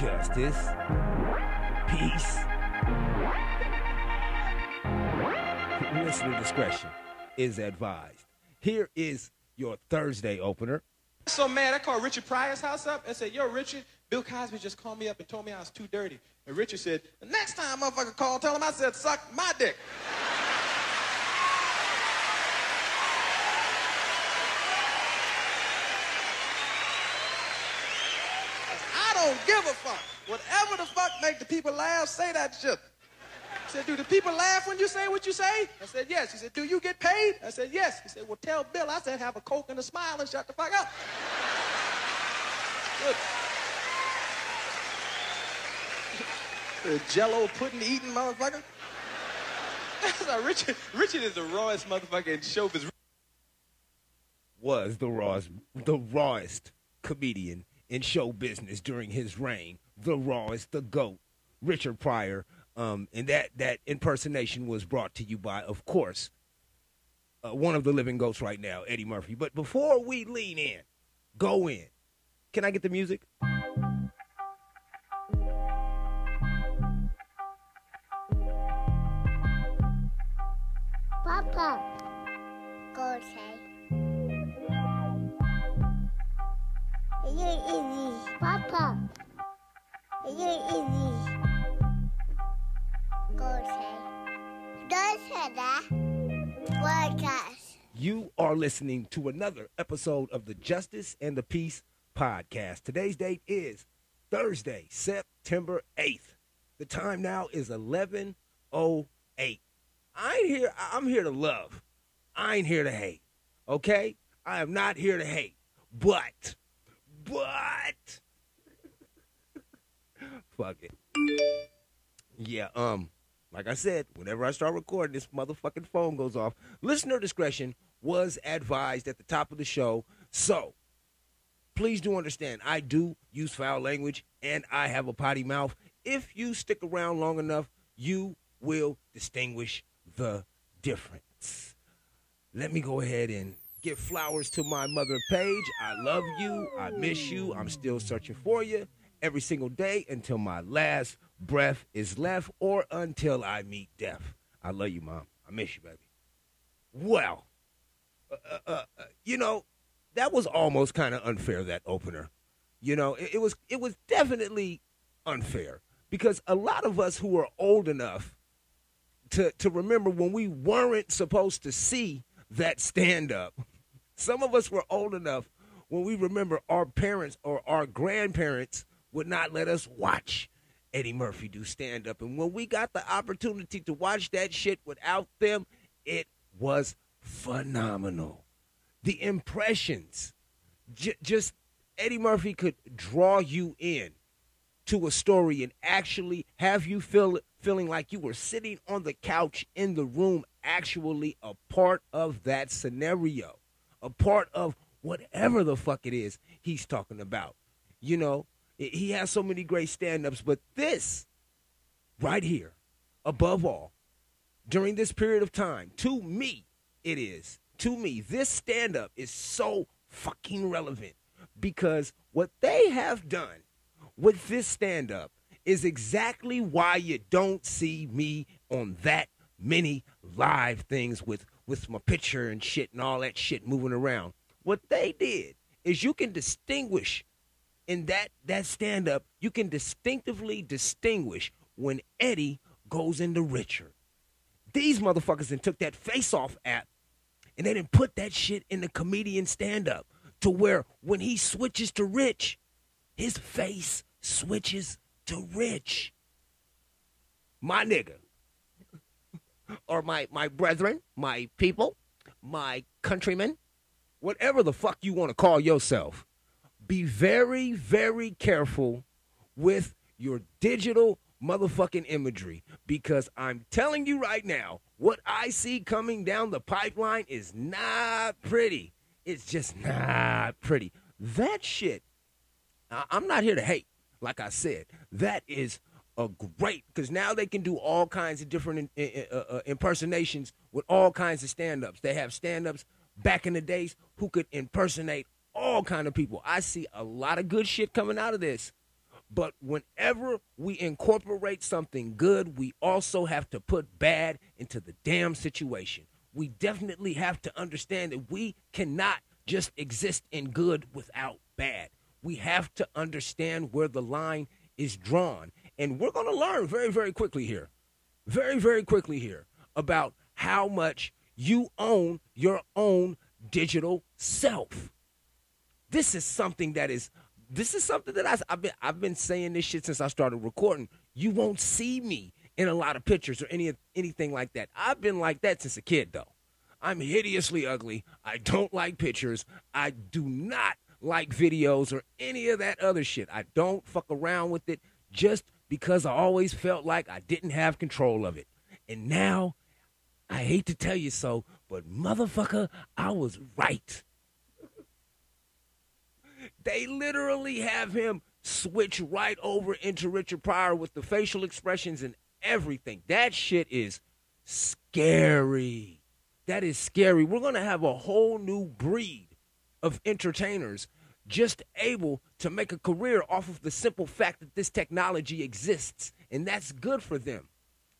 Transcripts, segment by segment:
justice, peace. Listener discretion is advised. Here is your Thursday opener. So mad, I called Richard Pryor's house up and said, Yo, Richard, Bill Cosby just called me up and told me I was too dirty. And Richard said, The next time motherfucker call, tell him I said, Suck my dick. I give a fuck. Whatever the fuck make the people laugh, say that shit. He said, do the people laugh when you say what you say? I said, yes. He said, do you get paid? I said, yes. He said, well, tell Bill. I said, have a Coke and a smile and shut the fuck up. Good. the jello pudding eating motherfucker. Richard, Richard is the rawest motherfucker in showbiz. Was the rawest, the rawest comedian in show business during his reign. The rawest, the goat, Richard Pryor. Um, and that, that impersonation was brought to you by, of course, uh, one of the living ghosts right now, Eddie Murphy. But before we lean in, go in. Can I get the music? Papa, Papa. You easy. Go say. Don't say that. Podcast. You are listening to another episode of the Justice and the Peace podcast. Today's date is Thursday, September 8th. The time now is 11:08. I ain't here I'm here to love. I ain't here to hate. Okay? I am not here to hate. But but Yeah, um like I said, whenever I start recording, this motherfucking phone goes off. Listener discretion was advised at the top of the show. So, please do understand, I do use foul language and I have a potty mouth. If you stick around long enough, you will distinguish the difference. Let me go ahead and give flowers to my mother Paige. I love you. I miss you. I'm still searching for you every single day until my last breath is left or until I meet death. I love you, Mom. I miss you, baby. Well, uh, uh, uh, you know, that was almost kind of unfair, that opener. You know, it, it was it was definitely unfair because a lot of us who are old enough to, to remember when we weren't supposed to see that stand up, some of us were old enough when we remember our parents or our grandparents would not let us watch Eddie Murphy do stand up. And when we got the opportunity to watch that shit without them, it was phenomenal. The impressions, j- just Eddie Murphy could draw you in to a story and actually have you feel feeling like you were sitting on the couch in the room, actually a part of that scenario, a part of whatever the fuck it is he's talking about. You know, he has so many great stand ups, but this right here, above all, during this period of time, to me, it is. To me, this stand up is so fucking relevant because what they have done with this stand up is exactly why you don't see me on that many live things with with my picture and shit and all that shit moving around. What they did is you can distinguish in that that stand up, you can distinctively distinguish when Eddie goes into Richard. These motherfuckers then took that face off app and they didn't put that shit in the comedian stand up to where when he switches to Rich, his face switches to Rich. My nigga. or my, my brethren, my people, my countrymen, whatever the fuck you want to call yourself, be very, very careful with your digital motherfucking imagery because I'm telling you right now, what I see coming down the pipeline is not pretty. It's just not pretty. That shit, I'm not here to hate, like I said. That is a great, because now they can do all kinds of different uh, uh, impersonations with all kinds of stand ups. They have stand ups back in the days who could impersonate all kind of people. I see a lot of good shit coming out of this. But whenever we incorporate something good, we also have to put bad into the damn situation. We definitely have to understand that we cannot just exist in good without bad. We have to understand where the line is drawn. And we're going to learn very, very quickly here, very, very quickly here about how much you own your own digital self. This is something that is this is something that I, have been I've been saying this shit since I started recording. You won't see me in a lot of pictures or any anything like that. I've been like that since a kid though. I'm hideously ugly. I don't like pictures. I do not like videos or any of that other shit. I don't fuck around with it just because I always felt like I didn't have control of it. And now, I hate to tell you so, but motherfucker, I was right. They literally have him switch right over into Richard Pryor with the facial expressions and everything. That shit is scary. That is scary. We're going to have a whole new breed of entertainers just able to make a career off of the simple fact that this technology exists, and that's good for them.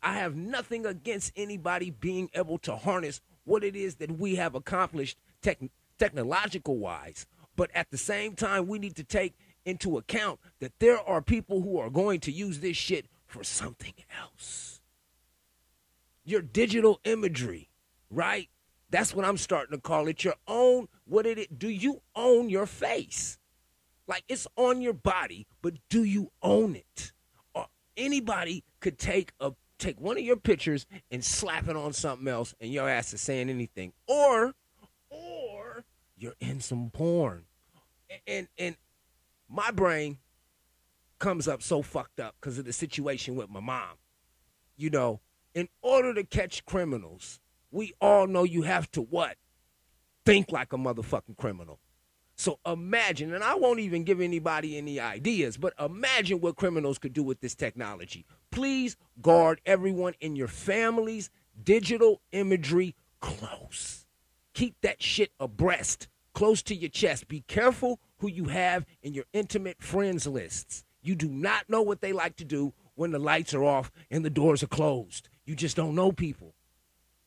I have nothing against anybody being able to harness what it is that we have accomplished tech, technological wise, but at the same time, we need to take into account that there are people who are going to use this shit for something else. Your digital imagery, right? That's what I'm starting to call it. Your own, what did it, do you own your face? Like it's on your body, but do you own it? Or anybody could take a take one of your pictures and slap it on something else and your ass is saying anything. Or or you're in some porn. And and my brain comes up so fucked up because of the situation with my mom. You know, in order to catch criminals, we all know you have to what? Think like a motherfucking criminal. So imagine, and I won't even give anybody any ideas, but imagine what criminals could do with this technology. Please guard everyone in your family's digital imagery close. Keep that shit abreast, close to your chest. Be careful who you have in your intimate friends lists. You do not know what they like to do when the lights are off and the doors are closed. You just don't know people.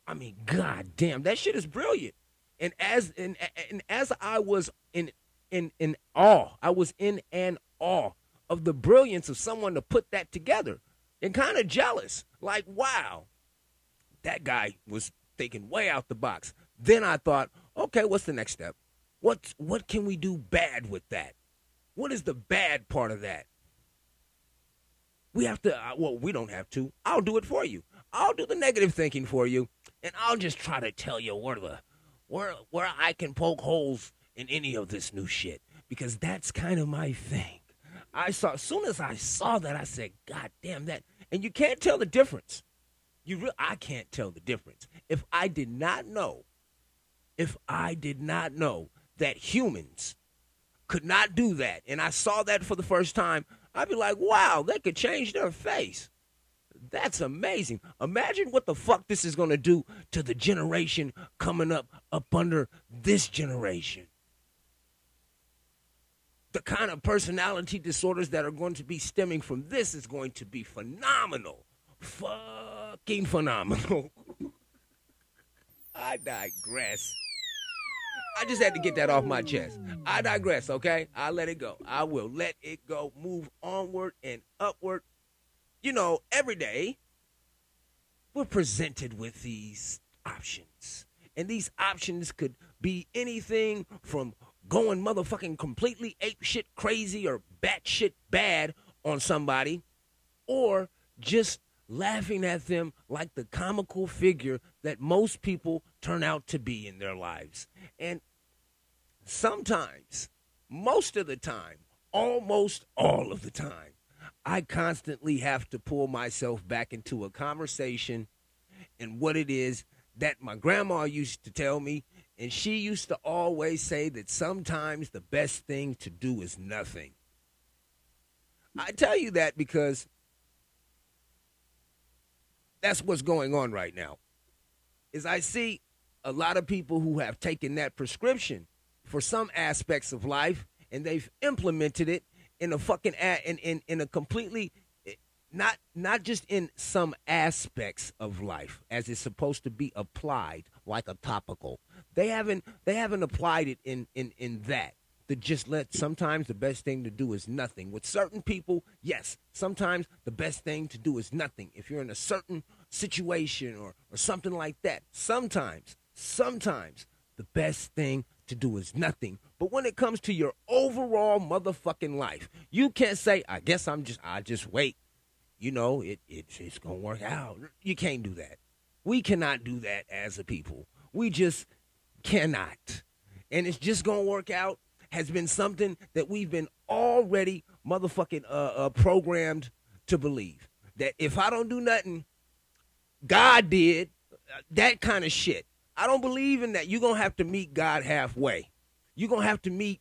I mean, god damn, that shit is brilliant. And as and, and as I was in in in awe, I was in an awe of the brilliance of someone to put that together, and kind of jealous. Like, wow, that guy was thinking way out the box. Then I thought, okay, what's the next step? What what can we do bad with that? What is the bad part of that? We have to. Uh, well, we don't have to. I'll do it for you. I'll do the negative thinking for you, and I'll just try to tell you where the where where I can poke holes in any of this new shit because that's kind of my thing. I saw as soon as I saw that, I said, "God damn that!" And you can't tell the difference. You, re- I can't tell the difference if I did not know. If I did not know that humans could not do that, and I saw that for the first time, I'd be like, "Wow, they could change their face." That's amazing. Imagine what the fuck this is going to do to the generation coming up up under this generation. The kind of personality disorders that are going to be stemming from this is going to be phenomenal. Fucking phenomenal. I digress. I just had to get that off my chest. I digress, okay? I'll let it go. I will let it go. Move onward and upward you know, every day we're presented with these options. And these options could be anything from going motherfucking completely ape shit crazy or batshit bad on somebody, or just laughing at them like the comical figure that most people turn out to be in their lives. And sometimes, most of the time, almost all of the time, I constantly have to pull myself back into a conversation and what it is that my grandma used to tell me. And she used to always say that sometimes the best thing to do is nothing. I tell you that because that's what's going on right now. Is I see a lot of people who have taken that prescription for some aspects of life and they've implemented it in a fucking a- in in in a completely not not just in some aspects of life as it's supposed to be applied like a topical. They haven't they haven't applied it in in in that. To just let sometimes the best thing to do is nothing. With certain people, yes, sometimes the best thing to do is nothing. If you're in a certain situation or or something like that, sometimes sometimes the best thing to do is nothing. But when it comes to your overall motherfucking life, you can't say, I guess I'm just I just wait. You know, it, it it's gonna work out. You can't do that. We cannot do that as a people. We just cannot. And it's just gonna work out has been something that we've been already motherfucking uh, uh, programmed to believe. That if I don't do nothing, God did uh, that kind of shit. I don't believe in that. You're going to have to meet God halfway. You're going to have to meet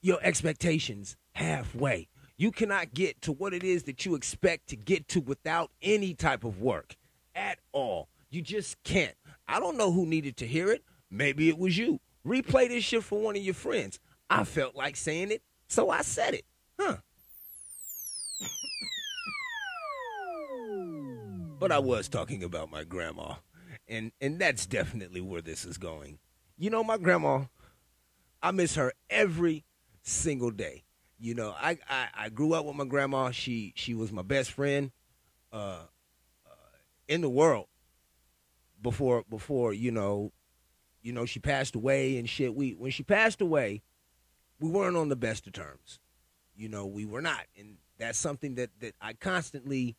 your expectations halfway. You cannot get to what it is that you expect to get to without any type of work at all. You just can't. I don't know who needed to hear it. Maybe it was you. Replay this shit for one of your friends. I felt like saying it, so I said it. Huh. But I was talking about my grandma, and and that's definitely where this is going. You know, my grandma, I miss her every single day. You know, I I, I grew up with my grandma. She she was my best friend, uh, uh, in the world. Before before you know, you know she passed away and shit. We when she passed away, we weren't on the best of terms. You know, we were not, and that's something that that I constantly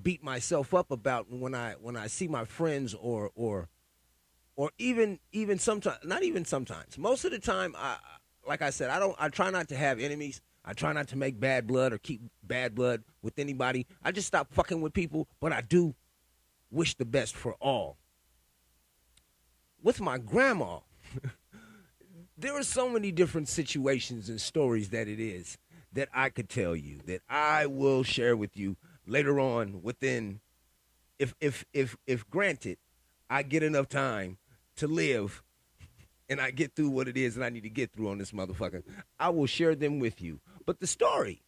beat myself up about when I when I see my friends or or or even even sometimes not even sometimes. Most of the time I like I said I don't I try not to have enemies. I try not to make bad blood or keep bad blood with anybody. I just stop fucking with people but I do wish the best for all. With my grandma there are so many different situations and stories that it is that I could tell you that I will share with you later on within if if if if granted I get enough time to live and I get through what it is that I need to get through on this motherfucker, I will share them with you. But the story,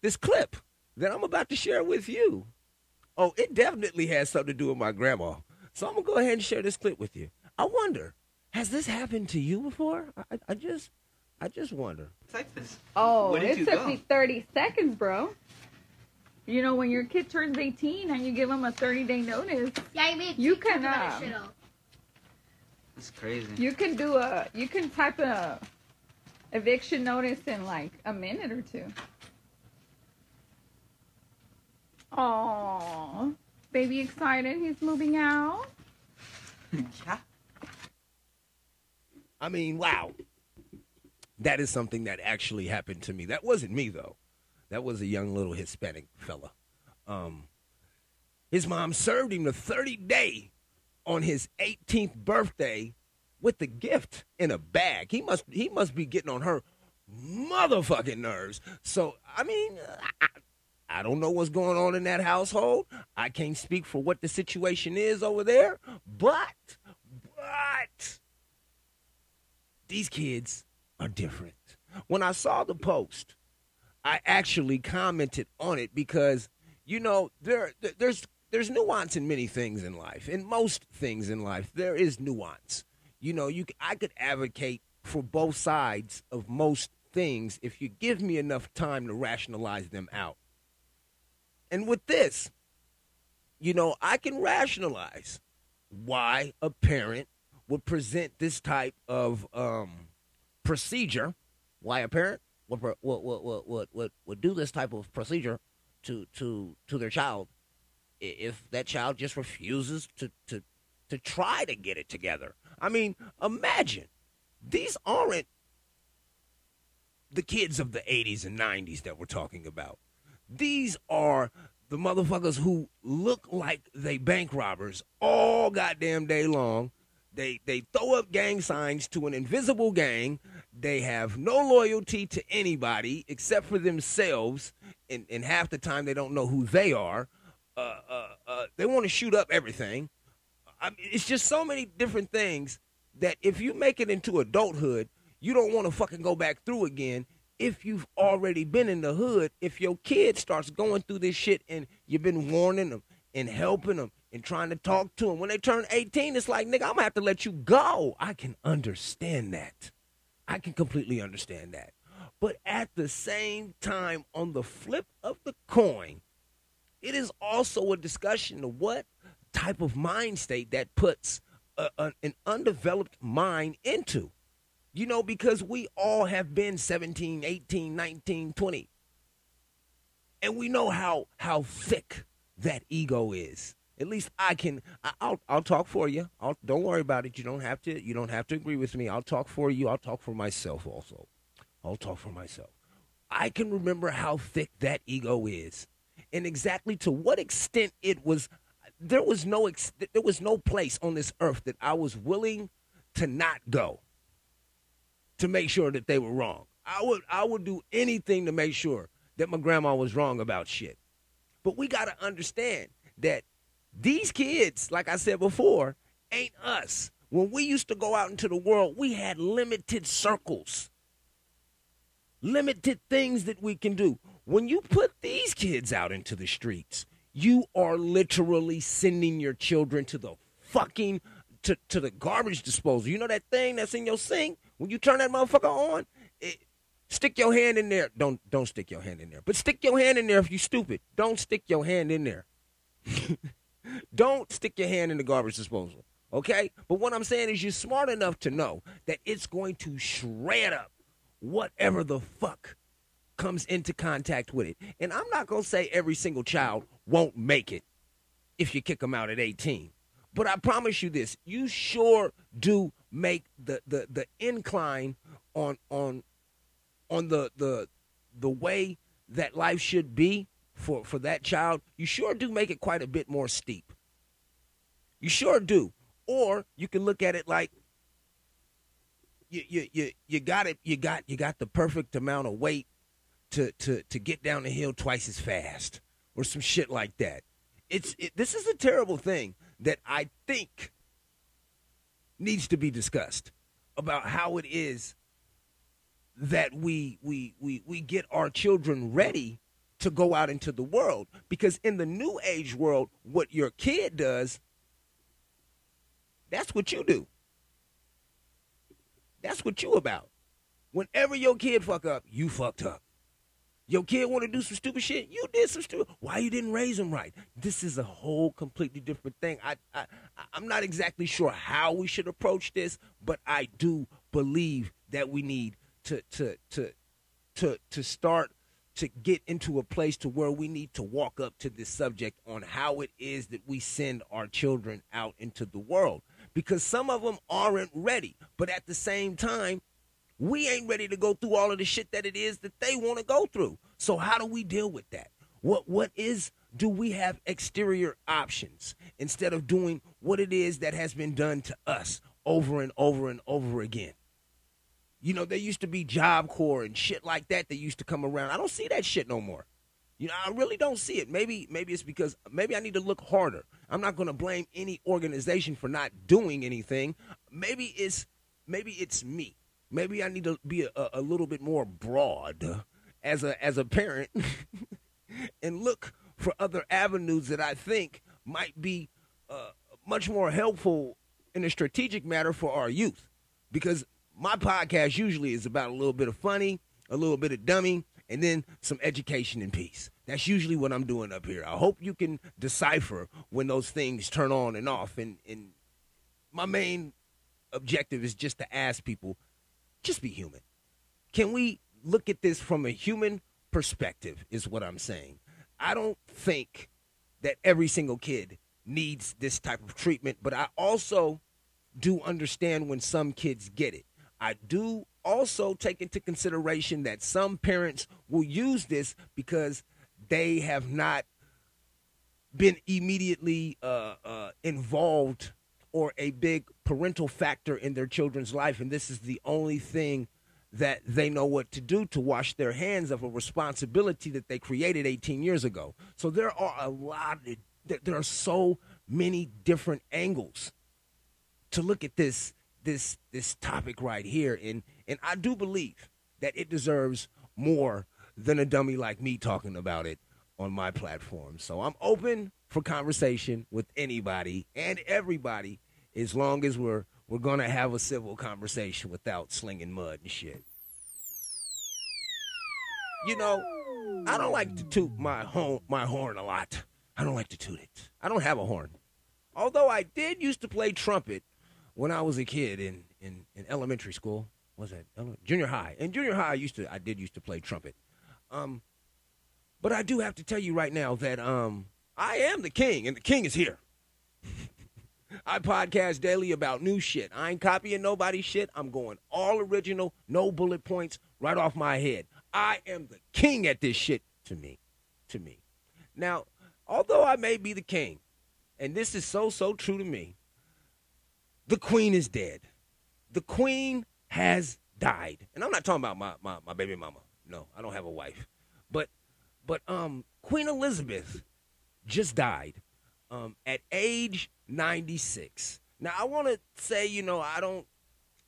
this clip that I'm about to share with you, oh, it definitely has something to do with my grandma. So I'm gonna go ahead and share this clip with you. I wonder, has this happened to you before? I, I just, I just wonder. Texas. Oh, it took go? me 30 seconds, bro. You know, when your kid turns 18 and you give them a 30 day notice, Yeah, I mean, You talk can, uh, it, shut up. That's crazy. you can do a, you can type a eviction notice in like a minute or two. Oh, baby excited. He's moving out. yeah. I mean, wow. That is something that actually happened to me. That wasn't me though. That was a young little Hispanic fella. Um, his mom served him the 30 day on his 18th birthday with the gift in a bag. He must he must be getting on her motherfucking nerves. So I mean, I, I don't know what's going on in that household. I can't speak for what the situation is over there, but but these kids are different. When I saw the post, I actually commented on it because you know there there- there's there's nuance in many things in life. In most things in life, there is nuance. You know, you I could advocate for both sides of most things if you give me enough time to rationalize them out. And with this, you know, I can rationalize why a parent would present this type of um, procedure. Why a parent would would would would would, would, do this type of procedure to to to their child if that child just refuses to to to try to get it together. I mean, imagine these aren't the kids of the 80s and 90s that we're talking about. These are the motherfuckers who look like they bank robbers all goddamn day long. They they throw up gang signs to an invisible gang. They have no loyalty to anybody except for themselves, and, and half the time they don't know who they are. Uh, uh, uh, they want to shoot up everything. I mean, it's just so many different things that if you make it into adulthood, you don't want to fucking go back through again if you've already been in the hood, if your kid starts going through this shit and you've been warning them and helping them and trying to talk to them, when they turn 18, it's like, nigga, I'm gonna have to let you go. I can understand that. I can completely understand that. But at the same time, on the flip of the coin, it is also a discussion of what type of mind state that puts a, a- an undeveloped mind into. You know, because we all have been 17, 18, 19, 20. And we know how how thick that ego is. At least I can I'll I'll talk for you. I'll, don't worry about it. You don't have to you don't have to agree with me. I'll talk for you. I'll talk for myself also. I'll talk for myself. I can remember how thick that ego is and exactly to what extent it was there was no ex, there was no place on this earth that I was willing to not go to make sure that they were wrong. I would I would do anything to make sure that my grandma was wrong about shit. But we got to understand that these kids, like I said before, ain't us. When we used to go out into the world, we had limited circles. Limited things that we can do. When you put these kids out into the streets, you are literally sending your children to the fucking to, to the garbage disposal. You know that thing that's in your sink? When you turn that motherfucker on, it, stick your hand in there. Don't don't stick your hand in there. But stick your hand in there if you stupid. Don't stick your hand in there. don't stick your hand in the garbage disposal. Okay? But what I'm saying is you're smart enough to know that it's going to shred up whatever the fuck comes into contact with it. And I'm not going to say every single child won't make it if you kick them out at 18. But I promise you this, you sure do make the the, the incline on on on the the the way that life should be for for that child, you sure do make it quite a bit more steep. You sure do. Or you can look at it like you you you, you got it you got you got the perfect amount of weight to to to get down the hill twice as fast or some shit like that. It's it, this is a terrible thing that I think needs to be discussed about how it is that we we we we get our children ready to go out into the world. Because in the new age world what your kid does that's what you do. That's what you about. Whenever your kid fuck up you fucked up. Your kid want to do some stupid shit you did some stupid why you didn't raise them right? This is a whole completely different thing. I, I i'm not exactly sure how we should approach this but i do believe that we need to to to to to start to get into a place to where we need to walk up to this subject on how it is that we send our children out into the world. Because some of them aren't ready but at the same time we ain't ready to go through all of the shit that it is that they want to go through. So how do we deal with that? What what is do we have exterior options instead of doing what it is that has been done to us over and over and over again you know, there used to be Job Corps and shit like that that used to come around. I don't see that shit no more. You know, I really don't see it. Maybe maybe it's because maybe I need to look harder. I'm not going to blame any organization for not doing anything. Maybe it's maybe it's me. Maybe I need to be a, a little bit more broad as a as a parent and look for other avenues that I think might be uh, much more helpful in a strategic matter for our youth. Because my podcast usually is about a little bit of funny, a little bit of dummy, and then some education and peace. That's usually what I'm doing up here. I hope you can decipher when those things turn on and off. And, and my main objective is just to ask people, just be human. Can we look at this from a human perspective? Is what I'm saying. I don't think that every single kid needs this type of treatment, but I also do understand when some kids get it. I do also take into consideration that some parents will use this because they have not been immediately uh, uh, involved or a big parental factor in their children's life, and this is the only thing that they know what to do to wash their hands of a responsibility that they created 18 years ago. So there are a lot, there are so many different angles to look at this this this topic right here and and I do believe that it deserves more than a dummy like me talking about it on my platform. So I'm open for conversation with anybody and everybody as long as we're we're gonna have a civil conversation without slinging mud and shit. You know, I don't like to toot my horn, my horn a lot. I don't like to toot it. I don't have a horn. Although I did used to play trumpet when I was a kid in, in, in elementary school. Was that junior high? In junior high, I used to I did used to play trumpet. Um, but I do have to tell you right now that um I am the king, and the king is here. I podcast daily about new shit. I ain't copying nobody's shit. I'm going all original, no bullet points, right off my head. I am the king at this shit to me. To me. Now, although I may be the king, and this is so, so true to me, the queen is dead. The queen has died. And I'm not talking about my, my, my baby mama. No, I don't have a wife. But but um Queen Elizabeth just died um, at age 96. Now I want to say, you know, I don't,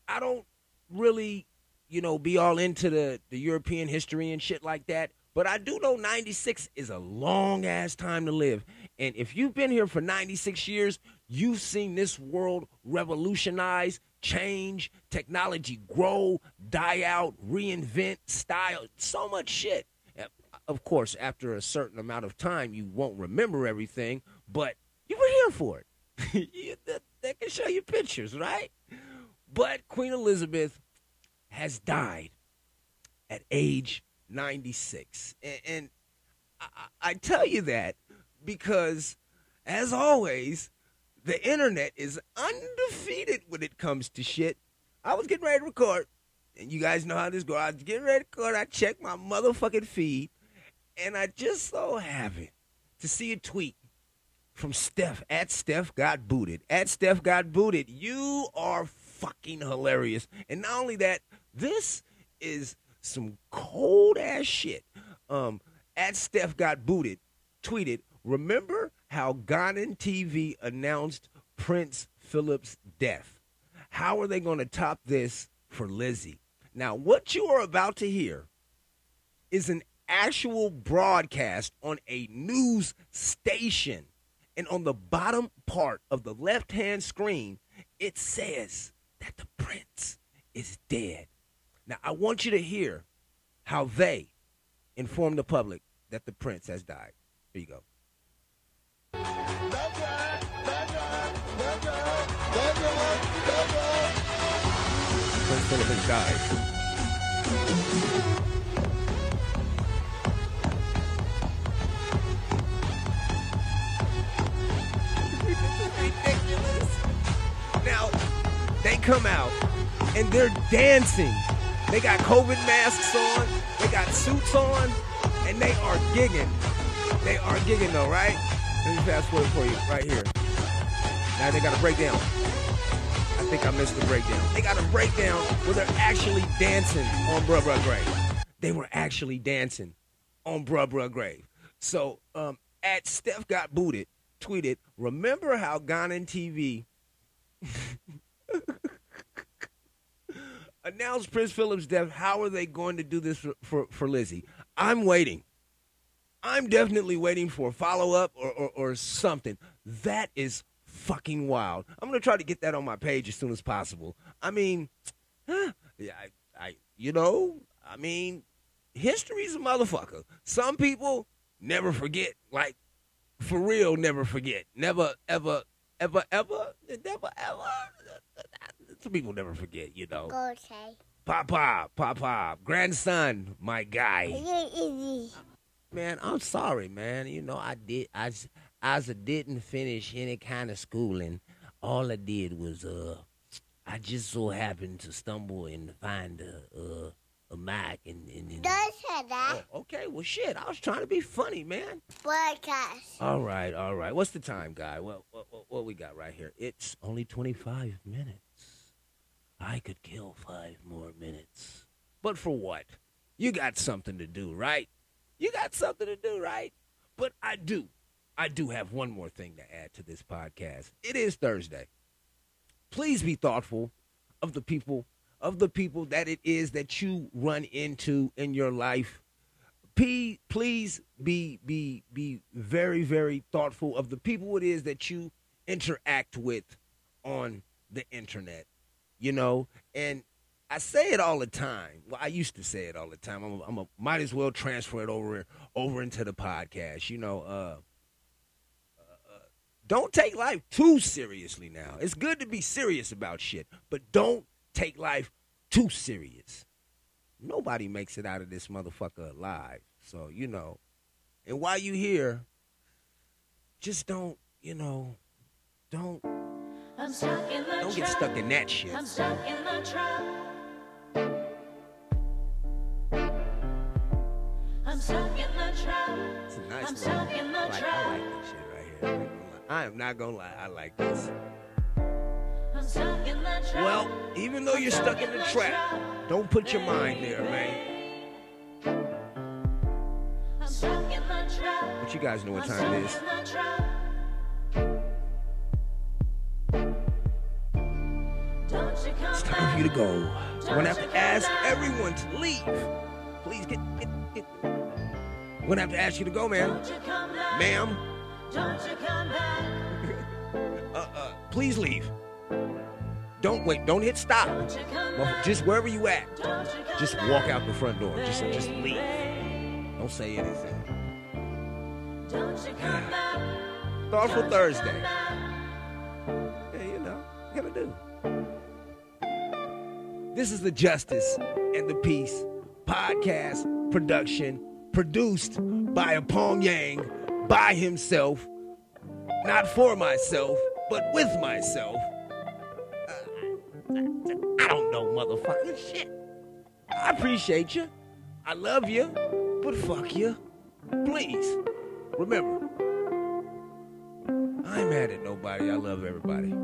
I don't really, you know, be all into the the European history and shit like that. But I do know 96 is a long ass time to live. And if you've been here for 96 years, you've seen this world revolutionize, change, technology grow, die out, reinvent, style, so much shit of course, after a certain amount of time, you won't remember everything, but you were here for it. they, can show you pictures, right? But Queen Elizabeth has died at age 96. And, I tell you that because, as always, the internet is undefeated when it comes to shit. I was getting ready to record, and you guys know how this goes. I was getting ready to record. I checked my motherfucking feed, and I just so happened to see a tweet from Steph at Steph got booted. At Steph got booted. You are fucking hilarious. And not only that, this is some cold ass shit. Um, at Steph got booted, tweeted, remember how Ghanaian TV announced Prince Philip's death? How are they going to top this for Lizzie? Now, what you are about to hear is an actual broadcast on a news station. And on the bottom part of the left hand screen, it says that the prince is dead. Now, I want you to hear how they inform the public that the prince has died. Here you go. Ridiculous. Now, they come out and they're dancing. They got COVID masks on, they got suits on, and they are gigging. They are gigging though, right? Let me fast forward for you right here. Now they got a breakdown. I think I missed the breakdown. They got a breakdown where they're actually dancing on Bruh Bruh Grave. They were actually dancing on Bruh Bruh Grave. So um, at Steph Got Booted, tweeted, remember how Ghanaian TV announced Prince Philip's death? How are they going to do this for, for, for Lizzie? I'm waiting. I'm definitely waiting for a follow up or, or, or something. That is fucking wild. I'm gonna try to get that on my page as soon as possible. I mean, huh, yeah, I, I, you know, I mean, history's a motherfucker. Some people never forget, like for real, never forget, never, ever, ever, ever, never, ever. Some people never forget, you know. Go say. Papa, Papa, grandson, my guy. Man, I'm sorry, man. You know, I did. I, I didn't finish any kind of schooling. All I did was, uh, I just so happened to stumble and find a, uh, a mic and, and, and Don't say that. Oh, okay, well, shit. I was trying to be funny, man. Broadcast. All right, all right. What's the time, guy? What, what, what we got right here? It's only 25 minutes. I could kill five more minutes. But for what? You got something to do, right? You got something to do, right? But I do. I do have one more thing to add to this podcast. It is Thursday. Please be thoughtful of the people of the people that it is that you run into in your life. P, please be be be very very thoughtful of the people it is that you interact with on the internet. You know, and I say it all the time. Well, I used to say it all the time. I'm a, I'm a might as well transfer it over over into the podcast. You know, uh, don't take life too seriously now. It's good to be serious about shit, but don't take life too serious. Nobody makes it out of this motherfucker alive. So, you know, and while you here, just don't, you know, don't I'm stuck in the don't get stuck in that shit. Nice I'm little- stuck in the I like, I like this shit right here. I am not gonna lie, I like this. I'm stuck in the trap. Well, even though you're stuck in the trap, don't put your mind there, man. I'm stuck in the trap. But you guys know what I'm time it is. in the trap. Don't you come It's time for you to go. I'm gonna have to ask everyone to leave. Please get, get, get. I'm gonna have to ask you to go, ma'am. Don't you come back. Ma'am, Don't you come back. uh, uh, please leave. Don't wait. Don't hit stop. Don't you come Just wherever you at, you just walk out the front door. Just, just leave. Don't say anything. Don't you come back. Thoughtful Don't Thursday. Yeah, you know, you gotta do. This is the Justice and the Peace podcast production, produced by Apong Yang by himself, not for myself, but with myself. Uh, I don't know, motherfucker. Shit. I appreciate you. I love you, but fuck you. Please, remember, I ain't mad at nobody. I love everybody.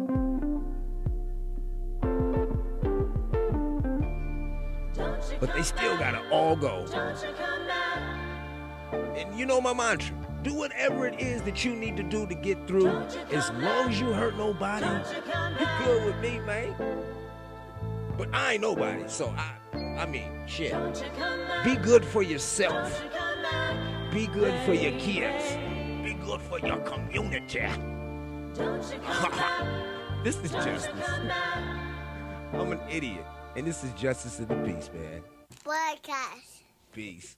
But they still gotta all go. And you know my mantra. Do whatever it is that you need to do to get through. As long as you hurt nobody, Don't you come you back. good with me, man. But I ain't nobody, so I I mean, shit. Don't you come. Be good for Don't yourself. you come back. Be good for your kids. Be good for your community. Don't you come back. This is Don't you justice. come back. I'm an idiot. And this is justice and the peace, man. Podcast. Peace.